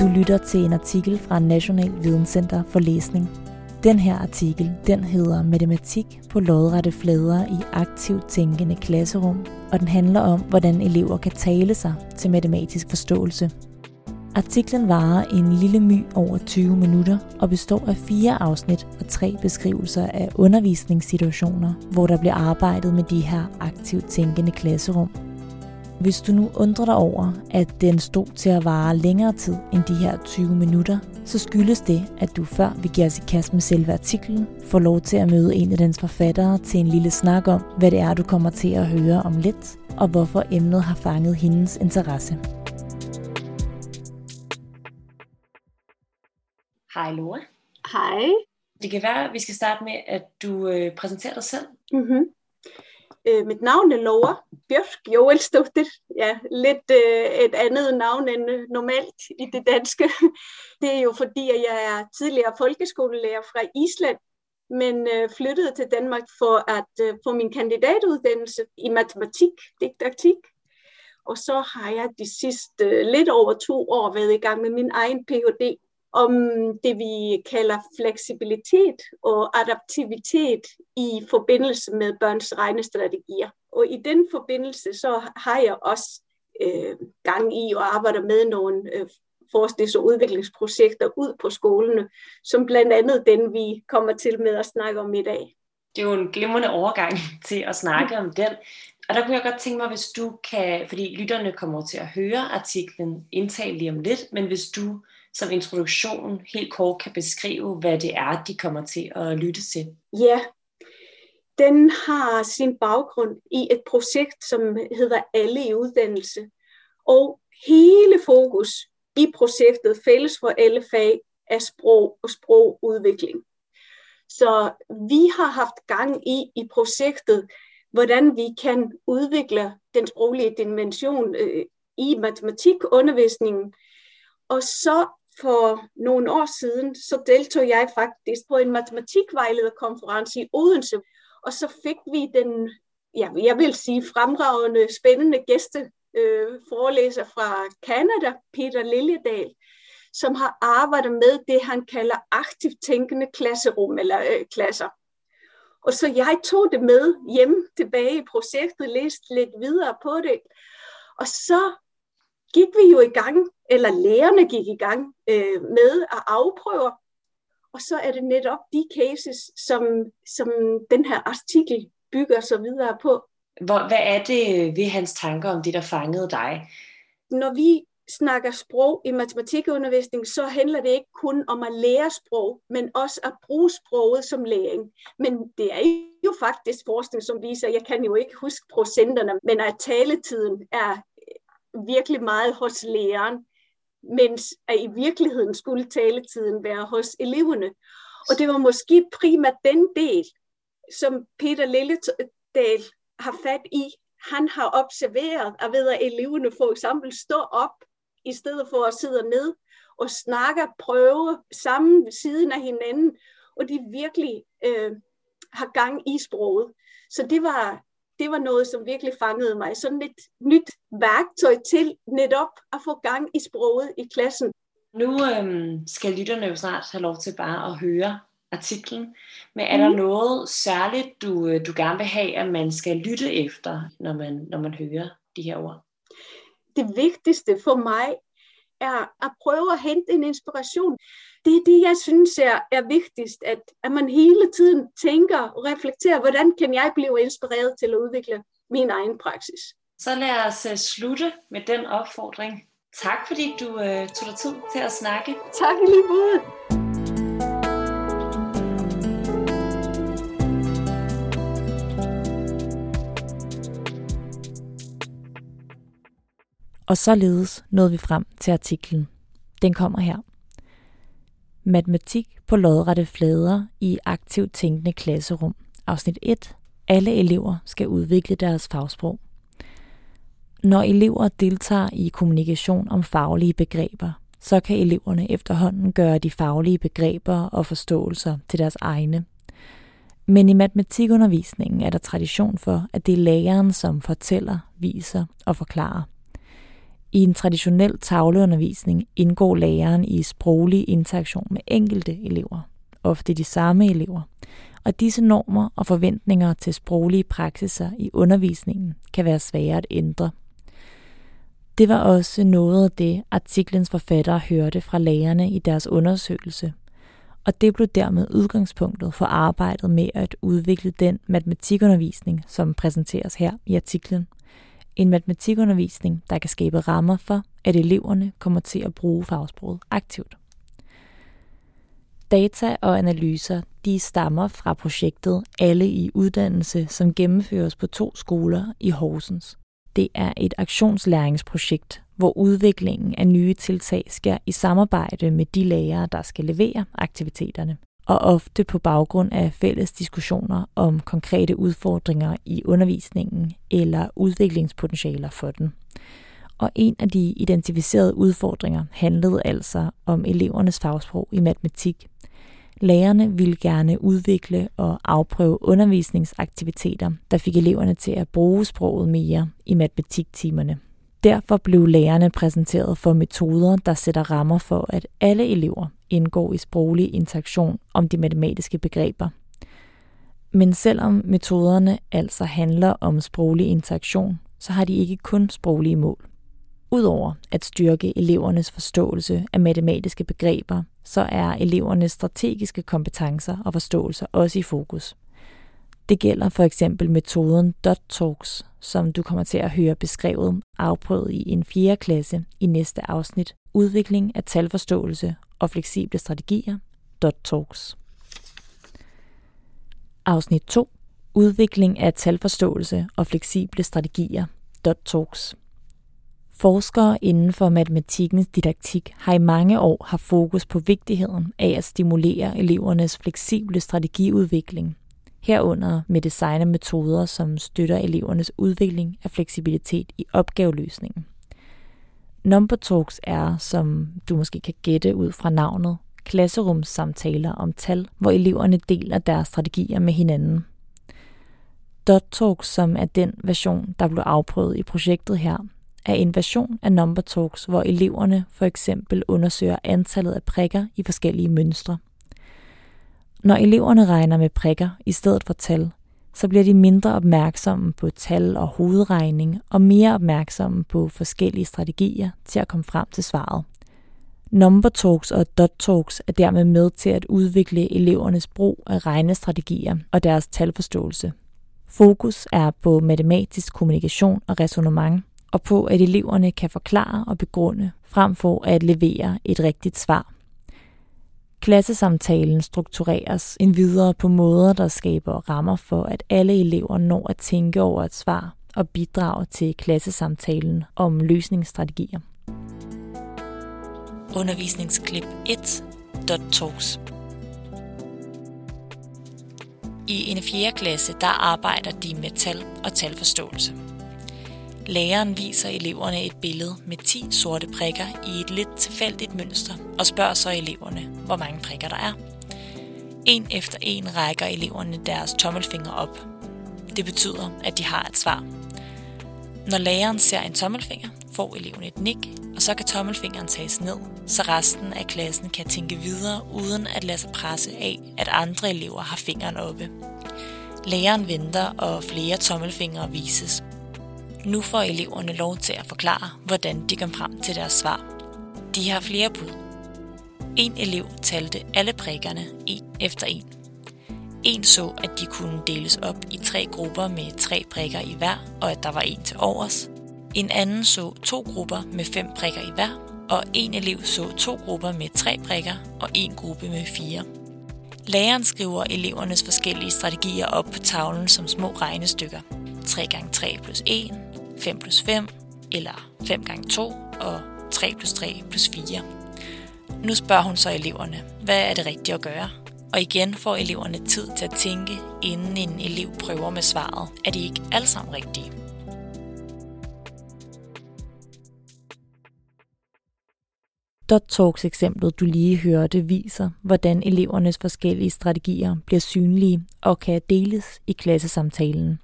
Du lytter til en artikel fra National Videnscenter for Læsning. Den her artikel, den hedder Matematik på lodrette flader i aktivt tænkende klasserum, og den handler om, hvordan elever kan tale sig til matematisk forståelse. Artiklen varer en lille my over 20 minutter og består af fire afsnit og tre beskrivelser af undervisningssituationer, hvor der bliver arbejdet med de her aktivt tænkende klasserum. Hvis du nu undrer dig over, at den stod til at vare længere tid end de her 20 minutter, så skyldes det, at du før vi giver os i kast med selve artiklen, får lov til at møde en af dens forfattere til en lille snak om, hvad det er, du kommer til at høre om lidt, og hvorfor emnet har fanget hendes interesse. Hej Laura. Hej. Det kan være, at vi skal starte med, at du øh, præsenterer dig selv. Mm-hmm. Øh, mit navn er Laura Bjørk Joelsdotter. Ja, lidt øh, et andet navn end øh, normalt i det danske. Det er jo fordi, at jeg er tidligere folkeskolelærer fra Island, men øh, flyttede til Danmark for at øh, få min kandidatuddannelse i matematik, didaktik. Og så har jeg de sidste øh, lidt over to år været i gang med min egen Ph.D om det, vi kalder fleksibilitet og adaptivitet i forbindelse med børns regnestrategier. Og i den forbindelse så har jeg også øh, gang i og arbejder med nogle øh, forsknings- og udviklingsprojekter ud på skolerne, som blandt andet den, vi kommer til med at snakke om i dag. Det er jo en glimrende overgang til at snakke om den. Og der kunne jeg godt tænke mig, hvis du kan, fordi lytterne kommer til at høre artiklen indtale lige om lidt, men hvis du som introduktion helt kort kan beskrive, hvad det er, de kommer til at lytte til? Ja, den har sin baggrund i et projekt, som hedder Alle i uddannelse. Og hele fokus i projektet Fælles for alle fag er sprog og sprogudvikling. Så vi har haft gang i i projektet, hvordan vi kan udvikle den sproglige dimension øh, i matematikundervisningen. Og så for nogle år siden, så deltog jeg faktisk på en matematikvejlederkonference i Odense, og så fik vi den, ja, jeg vil sige fremragende, spændende gæste øh, forelæser fra Canada, Peter Liljedal, som har arbejdet med det, han kalder aktivt tænkende klasserum eller øh, klasser. Og så jeg tog det med hjem tilbage i projektet, læste lidt videre på det, og så gik vi jo i gang, eller lærerne gik i gang øh, med at afprøve, og så er det netop de cases, som, som den her artikel bygger så videre på. Hvor, hvad er det ved hans tanker om det, der fangede dig? Når vi snakker sprog i matematikundervisning, så handler det ikke kun om at lære sprog, men også at bruge sproget som læring. Men det er jo faktisk forskning, som viser, jeg kan jo ikke huske procenterne, men at taletiden er virkelig meget hos læreren, mens at i virkeligheden skulle taletiden være hos eleverne. Og det var måske primært den del, som Peter Lilledal har fat i. Han har observeret, at ved at eleverne for eksempel står op, i stedet for at sidde ned og snakke, prøve sammen ved siden af hinanden, og de virkelig øh, har gang i sproget. Så det var det var noget, som virkelig fangede mig. Sådan et nyt værktøj til netop at få gang i sproget i klassen. Nu øhm, skal lytterne jo snart have lov til bare at høre artiklen. Men er mm. der mhm. noget særligt, du, øh, du gerne vil have, at man skal lytte efter, når man, når man hører de her ord? Det vigtigste for mig er at prøve at hente en inspiration det er det, jeg synes er, er vigtigst, at, at man hele tiden tænker og reflekterer, hvordan kan jeg blive inspireret til at udvikle min egen praksis. Så lad os uh, slutte med den opfordring. Tak fordi du uh, tog dig tid til at snakke. Tak lige måde. Og således nåede vi frem til artiklen. Den kommer her. Matematik på lodrette flader i aktivt tænkende klasserum. Afsnit 1. Alle elever skal udvikle deres fagsprog. Når elever deltager i kommunikation om faglige begreber, så kan eleverne efterhånden gøre de faglige begreber og forståelser til deres egne. Men i matematikundervisningen er der tradition for, at det er læreren, som fortæller, viser og forklarer. I en traditionel tavleundervisning indgår læreren i sproglig interaktion med enkelte elever, ofte de samme elever, og disse normer og forventninger til sproglige praksiser i undervisningen kan være svære at ændre. Det var også noget af det, artiklens forfattere hørte fra lærerne i deres undersøgelse, og det blev dermed udgangspunktet for arbejdet med at udvikle den matematikundervisning, som præsenteres her i artiklen. En matematikundervisning, der kan skabe rammer for, at eleverne kommer til at bruge fagsproget aktivt. Data og analyser de stammer fra projektet Alle i uddannelse, som gennemføres på to skoler i Horsens. Det er et aktionslæringsprojekt, hvor udviklingen af nye tiltag sker i samarbejde med de lærere, der skal levere aktiviteterne, og ofte på baggrund af fælles diskussioner om konkrete udfordringer i undervisningen eller udviklingspotentialer for den. Og en af de identificerede udfordringer handlede altså om elevernes fagsprog i matematik. Lærerne ville gerne udvikle og afprøve undervisningsaktiviteter, der fik eleverne til at bruge sproget mere i matematiktimerne. Derfor blev lærerne præsenteret for metoder, der sætter rammer for, at alle elever indgår i sproglig interaktion om de matematiske begreber. Men selvom metoderne altså handler om sproglig interaktion, så har de ikke kun sproglige mål. Udover at styrke elevernes forståelse af matematiske begreber, så er elevernes strategiske kompetencer og forståelser også i fokus. Det gælder for eksempel metoden Dot Talks, som du kommer til at høre beskrevet afprøvet i en 4. klasse i næste afsnit, udvikling af talforståelse og fleksible strategier, Talks. Afsnit 2. Udvikling af talforståelse og fleksible strategier, Talks. Forskere inden for matematikkens didaktik har i mange år haft fokus på vigtigheden af at stimulere elevernes fleksible strategiudvikling, herunder med design af metoder, som støtter elevernes udvikling af fleksibilitet i opgaveløsningen. Number Talks er, som du måske kan gætte ud fra navnet, klasserumssamtaler om tal, hvor eleverne deler deres strategier med hinanden. Dot Talks, som er den version, der blev afprøvet i projektet her, er en version af Number Talks, hvor eleverne for eksempel undersøger antallet af prikker i forskellige mønstre. Når eleverne regner med prikker i stedet for tal, så bliver de mindre opmærksomme på tal og hovedregning og mere opmærksomme på forskellige strategier til at komme frem til svaret. Number Talks og Dot Talks er dermed med til at udvikle elevernes brug af regnestrategier og deres talforståelse. Fokus er på matematisk kommunikation og resonemang, og på, at eleverne kan forklare og begrunde, frem for at levere et rigtigt svar. Klassesamtalen struktureres videre på måder, der skaber rammer for, at alle elever når at tænke over et svar og bidrage til klassesamtalen om løsningsstrategier. Undervisningsklip 1.talks I en 4. klasse der arbejder de med tal og talforståelse. Læreren viser eleverne et billede med 10 sorte prikker i et lidt tilfældigt mønster og spørger så eleverne, hvor mange prikker der er. En efter en rækker eleverne deres tommelfinger op. Det betyder, at de har et svar. Når læreren ser en tommelfinger, får eleven et nik, og så kan tommelfingeren tages ned, så resten af klassen kan tænke videre uden at lade sig presse af, at andre elever har fingeren oppe. Læreren venter, og flere tommelfingre vises, nu får eleverne lov til at forklare, hvordan de kom frem til deres svar. De har flere bud. En elev talte alle prikkerne en efter en. En så, at de kunne deles op i tre grupper med tre prikker i hver, og at der var en til overs. En anden så to grupper med fem prikker i hver, og en elev så to grupper med tre prikker og en gruppe med fire. Læreren skriver elevernes forskellige strategier op på tavlen som små regnestykker. 3 gange 3 plus 1, 5 plus 5, eller 5 gange 2 og 3 plus 3 plus 4. Nu spørger hun så eleverne, hvad er det rigtige at gøre? Og igen får eleverne tid til at tænke, inden en elev prøver med svaret. Er de ikke alle sammen rigtige? Dot Talks eksemplet, du lige hørte, viser, hvordan elevernes forskellige strategier bliver synlige og kan deles i klassesamtalen.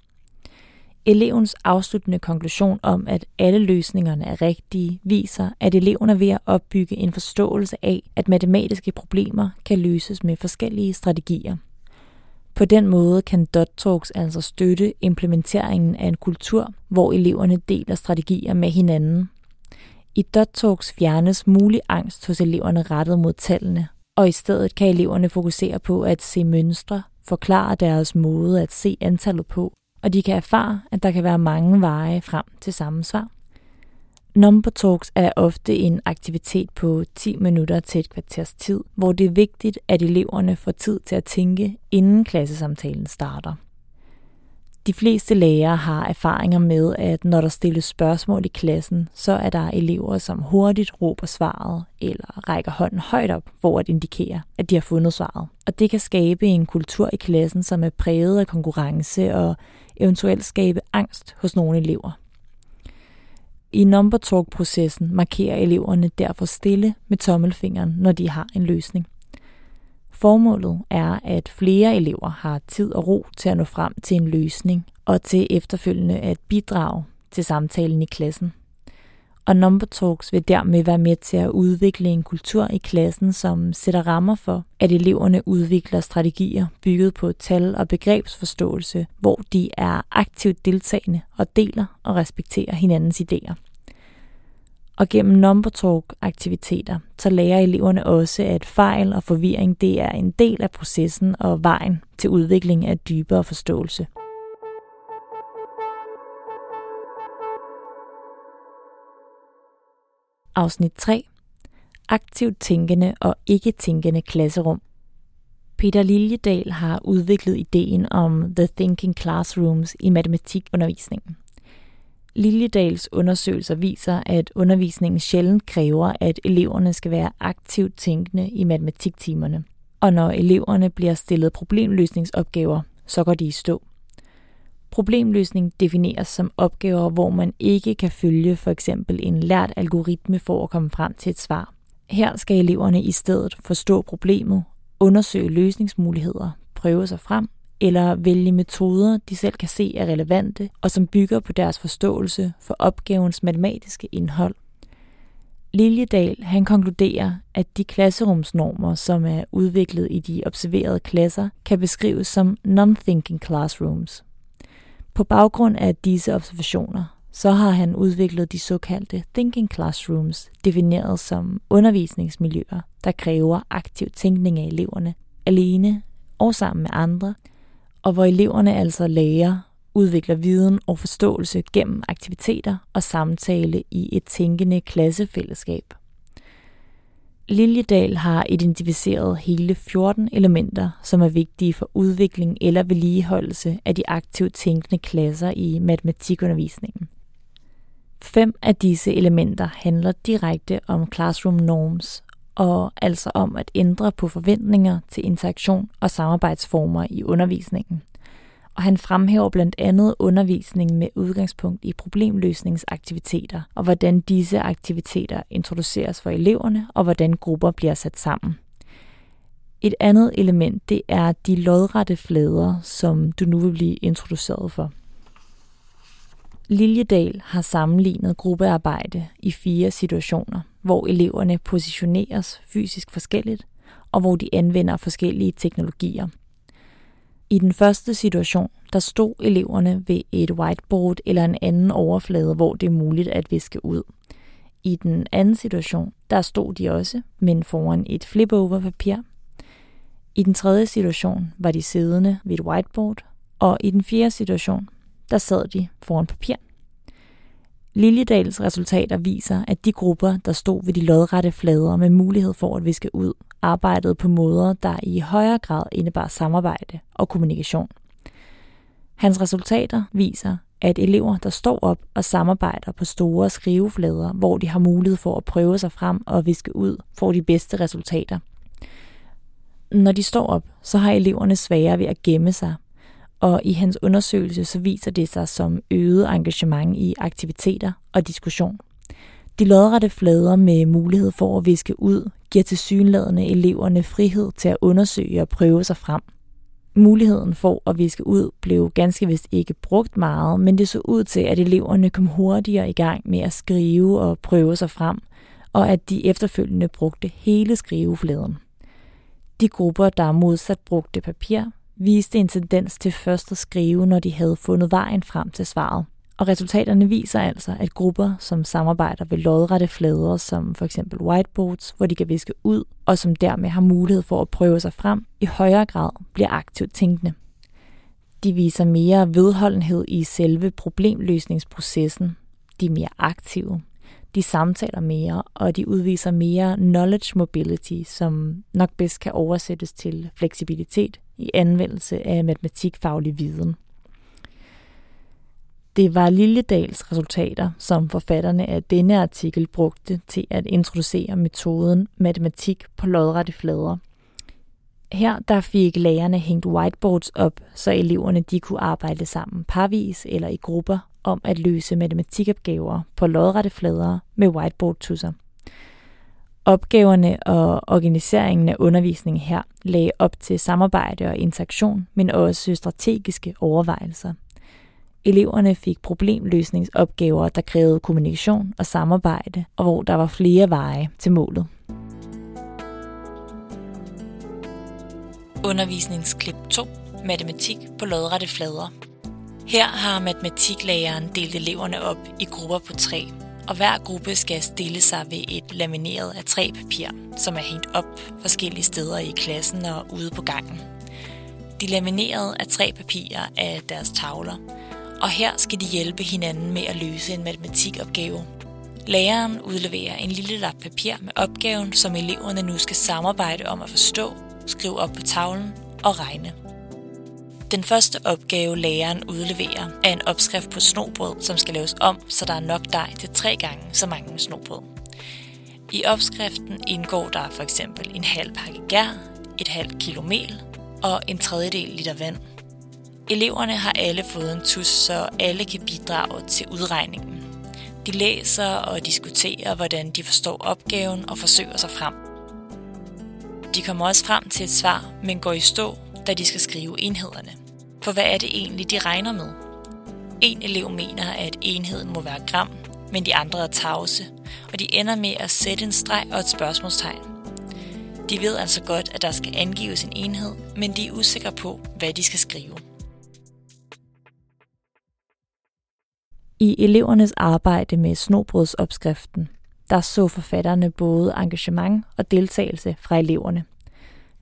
Elevens afsluttende konklusion om, at alle løsningerne er rigtige, viser, at eleven er ved at opbygge en forståelse af, at matematiske problemer kan løses med forskellige strategier. På den måde kan Dot Talks altså støtte implementeringen af en kultur, hvor eleverne deler strategier med hinanden. I Dot Talks fjernes mulig angst hos eleverne rettet mod tallene, og i stedet kan eleverne fokusere på at se mønstre, forklare deres måde at se antallet på, og de kan erfare, at der kan være mange veje frem til samme svar. Number Talks er ofte en aktivitet på 10 minutter til et kvarters tid, hvor det er vigtigt, at eleverne får tid til at tænke, inden klassesamtalen starter. De fleste lærere har erfaringer med, at når der stilles spørgsmål i klassen, så er der elever, som hurtigt råber svaret eller rækker hånden højt op hvor at indikere, at de har fundet svaret. Og det kan skabe en kultur i klassen, som er præget af konkurrence og eventuelt skabe angst hos nogle elever. I number talk-processen markerer eleverne derfor stille med tommelfingeren, når de har en løsning. Formålet er, at flere elever har tid og ro til at nå frem til en løsning og til efterfølgende at bidrage til samtalen i klassen. Og Number Talks vil dermed være med til at udvikle en kultur i klassen, som sætter rammer for, at eleverne udvikler strategier bygget på tal- og begrebsforståelse, hvor de er aktivt deltagende og deler og respekterer hinandens idéer. Og gennem number talk aktiviteter, så lærer eleverne også, at fejl og forvirring det er en del af processen og vejen til udvikling af dybere forståelse. Afsnit 3. Aktivt tænkende og ikke tænkende klasserum. Peter Liljedal har udviklet ideen om The Thinking Classrooms i matematikundervisningen. Liljedals undersøgelser viser, at undervisningen sjældent kræver, at eleverne skal være aktivt tænkende i matematiktimerne. Og når eleverne bliver stillet problemløsningsopgaver, så går de i stå. Problemløsning defineres som opgaver, hvor man ikke kan følge for eksempel en lært algoritme for at komme frem til et svar. Her skal eleverne i stedet forstå problemet, undersøge løsningsmuligheder, prøve sig frem eller vælge metoder, de selv kan se er relevante og som bygger på deres forståelse for opgavens matematiske indhold. Liljedal han konkluderer, at de klasserumsnormer, som er udviklet i de observerede klasser, kan beskrives som non-thinking classrooms. På baggrund af disse observationer, så har han udviklet de såkaldte thinking classrooms, defineret som undervisningsmiljøer, der kræver aktiv tænkning af eleverne, alene og sammen med andre, og hvor eleverne altså lærer, udvikler viden og forståelse gennem aktiviteter og samtale i et tænkende klassefællesskab. Liljedal har identificeret hele 14 elementer, som er vigtige for udvikling eller vedligeholdelse af de aktivt tænkende klasser i matematikundervisningen. Fem af disse elementer handler direkte om classroom norms, og altså om at ændre på forventninger til interaktion og samarbejdsformer i undervisningen. Og han fremhæver blandt andet undervisning med udgangspunkt i problemløsningsaktiviteter, og hvordan disse aktiviteter introduceres for eleverne, og hvordan grupper bliver sat sammen. Et andet element, det er de lodrette flader, som du nu vil blive introduceret for. Liljedal har sammenlignet gruppearbejde i fire situationer, hvor eleverne positioneres fysisk forskelligt, og hvor de anvender forskellige teknologier. I den første situation, der stod eleverne ved et whiteboard eller en anden overflade, hvor det er muligt at viske ud. I den anden situation, der stod de også, men foran et flip-over papir. I den tredje situation var de siddende ved et whiteboard, og i den fjerde situation, der sad de foran papir. Liljedals resultater viser, at de grupper, der stod ved de lodrette flader med mulighed for at viske ud, arbejdede på måder, der i højere grad indebar samarbejde og kommunikation. Hans resultater viser, at elever, der står op og samarbejder på store skriveflader, hvor de har mulighed for at prøve sig frem og viske ud, får de bedste resultater. Når de står op, så har eleverne sværere ved at gemme sig og i hans undersøgelse så viser det sig som øget engagement i aktiviteter og diskussion. De lodrette flader med mulighed for at viske ud giver til synladende eleverne frihed til at undersøge og prøve sig frem. Muligheden for at viske ud blev ganske vist ikke brugt meget, men det så ud til, at eleverne kom hurtigere i gang med at skrive og prøve sig frem, og at de efterfølgende brugte hele skrivefladen. De grupper, der modsat brugte papir, viste en tendens til først at skrive, når de havde fundet vejen frem til svaret. Og resultaterne viser altså, at grupper, som samarbejder ved lodrette flader, som for eksempel whiteboards, hvor de kan viske ud, og som dermed har mulighed for at prøve sig frem, i højere grad bliver aktivt tænkende. De viser mere vedholdenhed i selve problemløsningsprocessen. De er mere aktive. De samtaler mere, og de udviser mere knowledge mobility, som nok bedst kan oversættes til fleksibilitet i anvendelse af matematikfaglig viden. Det var Liljedals resultater, som forfatterne af denne artikel brugte til at introducere metoden matematik på lodrette flader. Her der fik lærerne hængt whiteboards op, så eleverne de kunne arbejde sammen parvis eller i grupper om at løse matematikopgaver på lodrette flader med whiteboard-tusser. Opgaverne og organiseringen af undervisningen her lagde op til samarbejde og interaktion, men også strategiske overvejelser. Eleverne fik problemløsningsopgaver, der krævede kommunikation og samarbejde, og hvor der var flere veje til målet. Undervisningsklip 2. Matematik på lodrette flader. Her har matematiklæreren delt eleverne op i grupper på tre, og hver gruppe skal stille sig ved et lamineret af tre papir, som er hængt op forskellige steder i klassen og ude på gangen. De laminerede af tre papirer af deres tavler, og her skal de hjælpe hinanden med at løse en matematikopgave. Læreren udleverer en lille lap papir med opgaven, som eleverne nu skal samarbejde om at forstå, skrive op på tavlen og regne. Den første opgave, læreren udleverer, er en opskrift på snobrød, som skal laves om, så der er nok dej til tre gange så mange snobrød. I opskriften indgår der for eksempel en halv pakke gær, et halvt kilo mel og en tredjedel liter vand – Eleverne har alle fået en tus, så alle kan bidrage til udregningen. De læser og diskuterer, hvordan de forstår opgaven og forsøger sig frem. De kommer også frem til et svar, men går i stå, da de skal skrive enhederne. For hvad er det egentlig, de regner med? En elev mener, at enheden må være gram, men de andre er tavse, og de ender med at sætte en streg og et spørgsmålstegn. De ved altså godt, at der skal angives en enhed, men de er usikre på, hvad de skal skrive. I elevernes arbejde med snobrødsopskriften, der så forfatterne både engagement og deltagelse fra eleverne.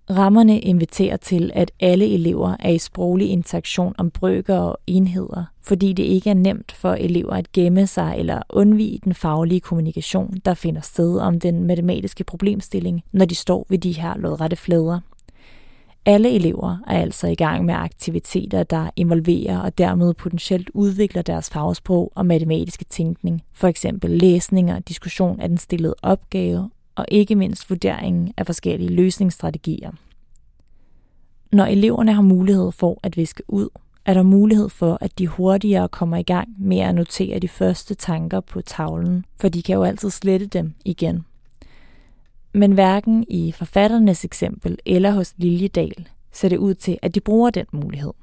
Rammerne inviterer til, at alle elever er i sproglig interaktion om brøker og enheder, fordi det ikke er nemt for elever at gemme sig eller undvige den faglige kommunikation, der finder sted om den matematiske problemstilling, når de står ved de her lodrette flader. Alle elever er altså i gang med aktiviteter, der involverer og dermed potentielt udvikler deres fagsprog og matematiske tænkning, for eksempel læsning og diskussion af den stillede opgave, og ikke mindst vurderingen af forskellige løsningsstrategier. Når eleverne har mulighed for at viske ud, er der mulighed for, at de hurtigere kommer i gang med at notere de første tanker på tavlen, for de kan jo altid slette dem igen men hverken i forfatternes eksempel eller hos Liljedal ser det ud til, at de bruger den mulighed.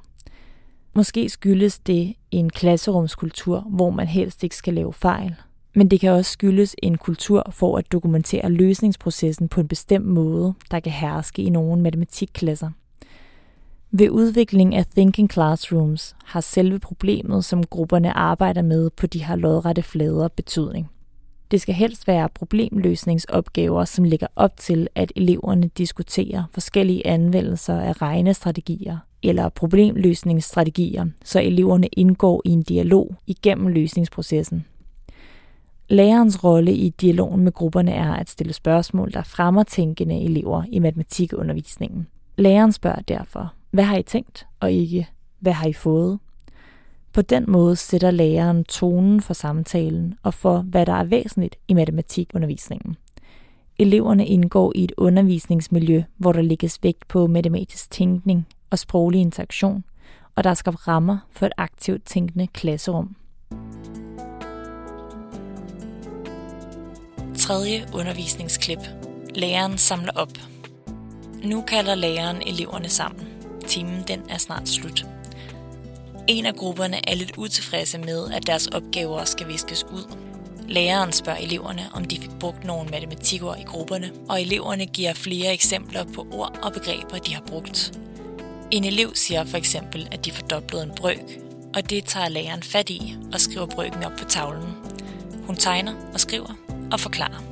Måske skyldes det en klasserumskultur, hvor man helst ikke skal lave fejl, men det kan også skyldes en kultur for at dokumentere løsningsprocessen på en bestemt måde, der kan herske i nogle matematikklasser. Ved udvikling af Thinking Classrooms har selve problemet, som grupperne arbejder med på de her lodrette flader, betydning. Det skal helst være problemløsningsopgaver, som ligger op til, at eleverne diskuterer forskellige anvendelser af regnestrategier eller problemløsningsstrategier, så eleverne indgår i en dialog igennem løsningsprocessen. Lærerens rolle i dialogen med grupperne er at stille spørgsmål, der fremmer tænkende elever i matematikundervisningen. Læreren spørger derfor, hvad har I tænkt, og ikke, hvad har I fået? På den måde sætter læreren tonen for samtalen og for, hvad der er væsentligt i matematikundervisningen. Eleverne indgår i et undervisningsmiljø, hvor der lægges vægt på matematisk tænkning og sproglig interaktion, og der skal rammer for et aktivt tænkende klasserum. Tredje undervisningsklip. Læreren samler op. Nu kalder læreren eleverne sammen timen den er snart slut. En af grupperne er lidt utilfredse med, at deres opgaver skal viskes ud. Læreren spørger eleverne, om de fik brugt nogle matematikord i grupperne, og eleverne giver flere eksempler på ord og begreber, de har brugt. En elev siger for eksempel, at de fordoblede en brøk, og det tager læreren fat i og skriver brøken op på tavlen. Hun tegner og skriver og forklare.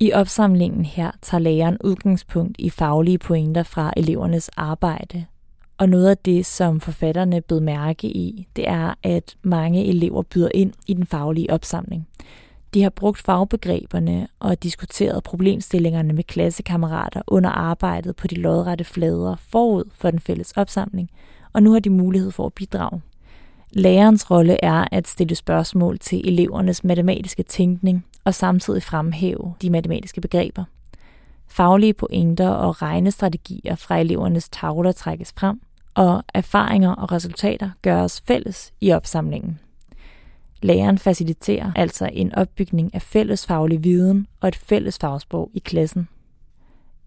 I opsamlingen her tager læreren udgangspunkt i faglige pointer fra elevernes arbejde. Og noget af det, som forfatterne bed mærke i, det er, at mange elever byder ind i den faglige opsamling. De har brugt fagbegreberne og diskuteret problemstillingerne med klassekammerater under arbejdet på de lodrette flader forud for den fælles opsamling, og nu har de mulighed for at bidrage. Lærerens rolle er at stille spørgsmål til elevernes matematiske tænkning og samtidig fremhæve de matematiske begreber. Faglige pointer og regnestrategier fra elevernes tavler trækkes frem, og erfaringer og resultater gøres fælles i opsamlingen. Læreren faciliterer altså en opbygning af fælles faglig viden og et fælles fagsprog i klassen.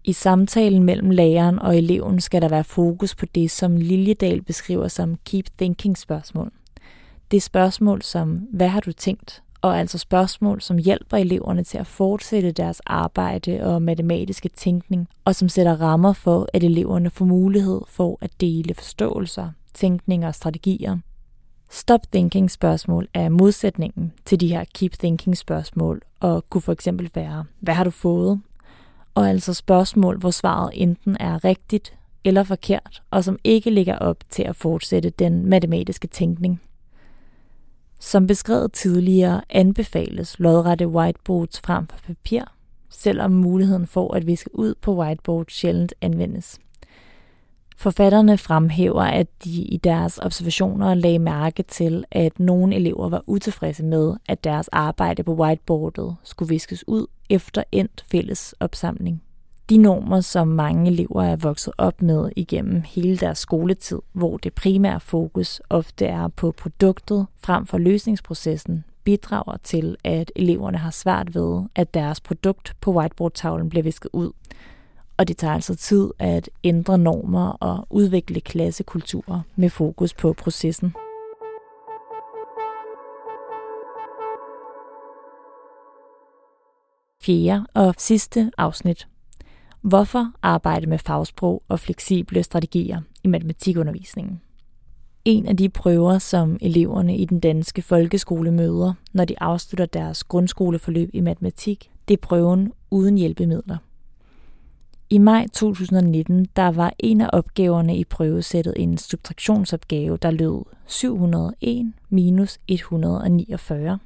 I samtalen mellem læreren og eleven skal der være fokus på det, som Liljedal beskriver som keep thinking spørgsmål. Det er spørgsmål som, hvad har du tænkt? Og altså spørgsmål, som hjælper eleverne til at fortsætte deres arbejde og matematiske tænkning, og som sætter rammer for, at eleverne får mulighed for at dele forståelser, tænkninger og strategier. Stop thinking spørgsmål er modsætningen til de her keep thinking spørgsmål, og kunne for eksempel være, hvad har du fået? Og altså spørgsmål, hvor svaret enten er rigtigt eller forkert, og som ikke ligger op til at fortsætte den matematiske tænkning. Som beskrevet tidligere anbefales lodrette whiteboards frem for papir, selvom muligheden for at viske ud på whiteboard sjældent anvendes. Forfatterne fremhæver, at de i deres observationer lagde mærke til, at nogle elever var utilfredse med, at deres arbejde på whiteboardet skulle viskes ud efter endt fælles opsamling de normer, som mange elever er vokset op med igennem hele deres skoletid, hvor det primære fokus ofte er på produktet frem for løsningsprocessen, bidrager til, at eleverne har svært ved, at deres produkt på whiteboardtavlen bliver visket ud. Og det tager altså tid at ændre normer og udvikle klassekulturer med fokus på processen. Fjerde og sidste afsnit Hvorfor arbejde med fagsprog og fleksible strategier i matematikundervisningen? En af de prøver, som eleverne i den danske folkeskole møder, når de afslutter deres grundskoleforløb i matematik, det er prøven uden hjælpemidler. I maj 2019 der var en af opgaverne i prøvesættet en subtraktionsopgave, der lød 701 minus 149.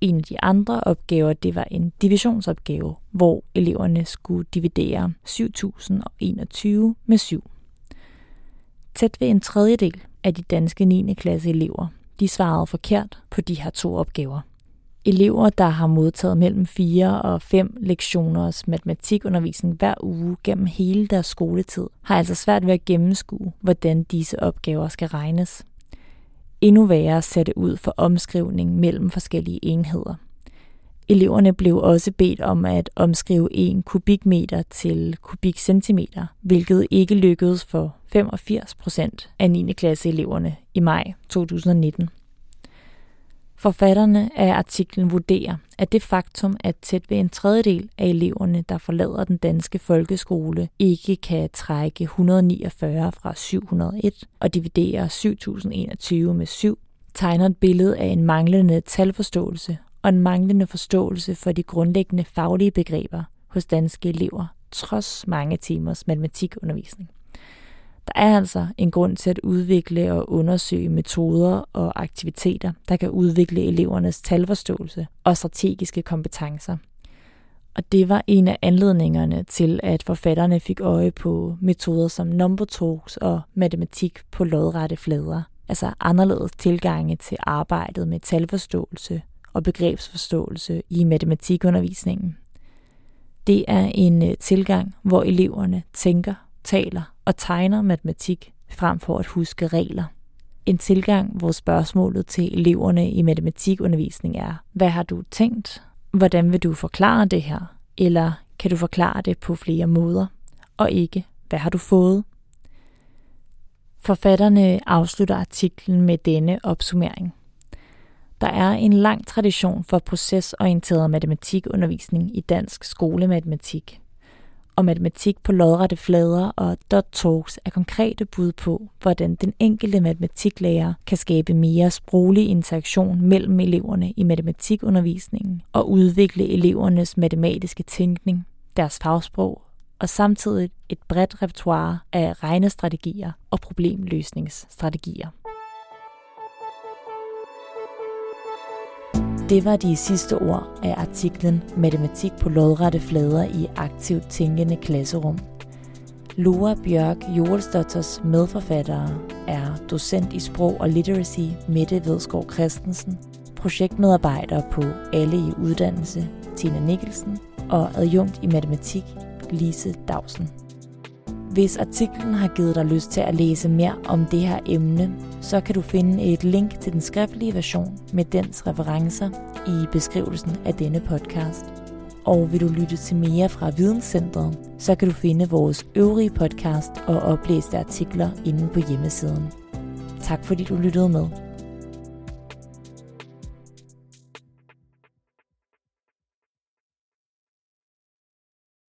En af de andre opgaver, det var en divisionsopgave, hvor eleverne skulle dividere 7021 med 7. Tæt ved en tredjedel af de danske 9. klasse elever, de svarede forkert på de her to opgaver. Elever, der har modtaget mellem 4 og 5 lektioners matematikundervisning hver uge gennem hele deres skoletid, har altså svært ved at gennemskue, hvordan disse opgaver skal regnes. Endnu værre ser det ud for omskrivning mellem forskellige enheder. Eleverne blev også bedt om at omskrive 1 kubikmeter til kubikcentimeter, hvilket ikke lykkedes for 85 procent af 9. klasse eleverne i maj 2019. Forfatterne af artiklen vurderer, at det faktum, at tæt ved en tredjedel af eleverne, der forlader den danske folkeskole, ikke kan trække 149 fra 701 og dividere 7021 med 7, tegner et billede af en manglende talforståelse og en manglende forståelse for de grundlæggende faglige begreber hos danske elever, trods mange timers matematikundervisning. Der er altså en grund til at udvikle og undersøge metoder og aktiviteter, der kan udvikle elevernes talforståelse og strategiske kompetencer. Og det var en af anledningerne til, at forfatterne fik øje på metoder som number talks og matematik på lodrette flader, altså anderledes tilgange til arbejdet med talforståelse og begrebsforståelse i matematikundervisningen. Det er en øh, tilgang, hvor eleverne tænker, taler og tegner matematik frem for at huske regler. En tilgang, hvor spørgsmålet til eleverne i matematikundervisning er, hvad har du tænkt? Hvordan vil du forklare det her? Eller kan du forklare det på flere måder, og ikke, hvad har du fået? Forfatterne afslutter artiklen med denne opsummering. Der er en lang tradition for procesorienteret matematikundervisning i dansk skolematematik. Og matematik på lodrette flader og dot talks er konkrete bud på, hvordan den enkelte matematiklærer kan skabe mere sproglig interaktion mellem eleverne i matematikundervisningen og udvikle elevernes matematiske tænkning, deres fagsprog og samtidig et bredt repertoire af regnestrategier og problemløsningsstrategier. Det var de sidste ord af artiklen Matematik på lodrette flader i aktivt tænkende klasserum. Lora Bjørk Jorelsdotters medforfattere er docent i sprog og literacy Mette Vedskov Christensen, projektmedarbejder på Alle i Uddannelse Tina Nikkelsen og adjunkt i matematik Lise Dausen. Hvis artiklen har givet dig lyst til at læse mere om det her emne, så kan du finde et link til den skriftlige version med dens referencer i beskrivelsen af denne podcast. Og vil du lytte til mere fra Videnscentret, så kan du finde vores øvrige podcast og oplæste artikler inde på hjemmesiden. Tak fordi du lyttede med.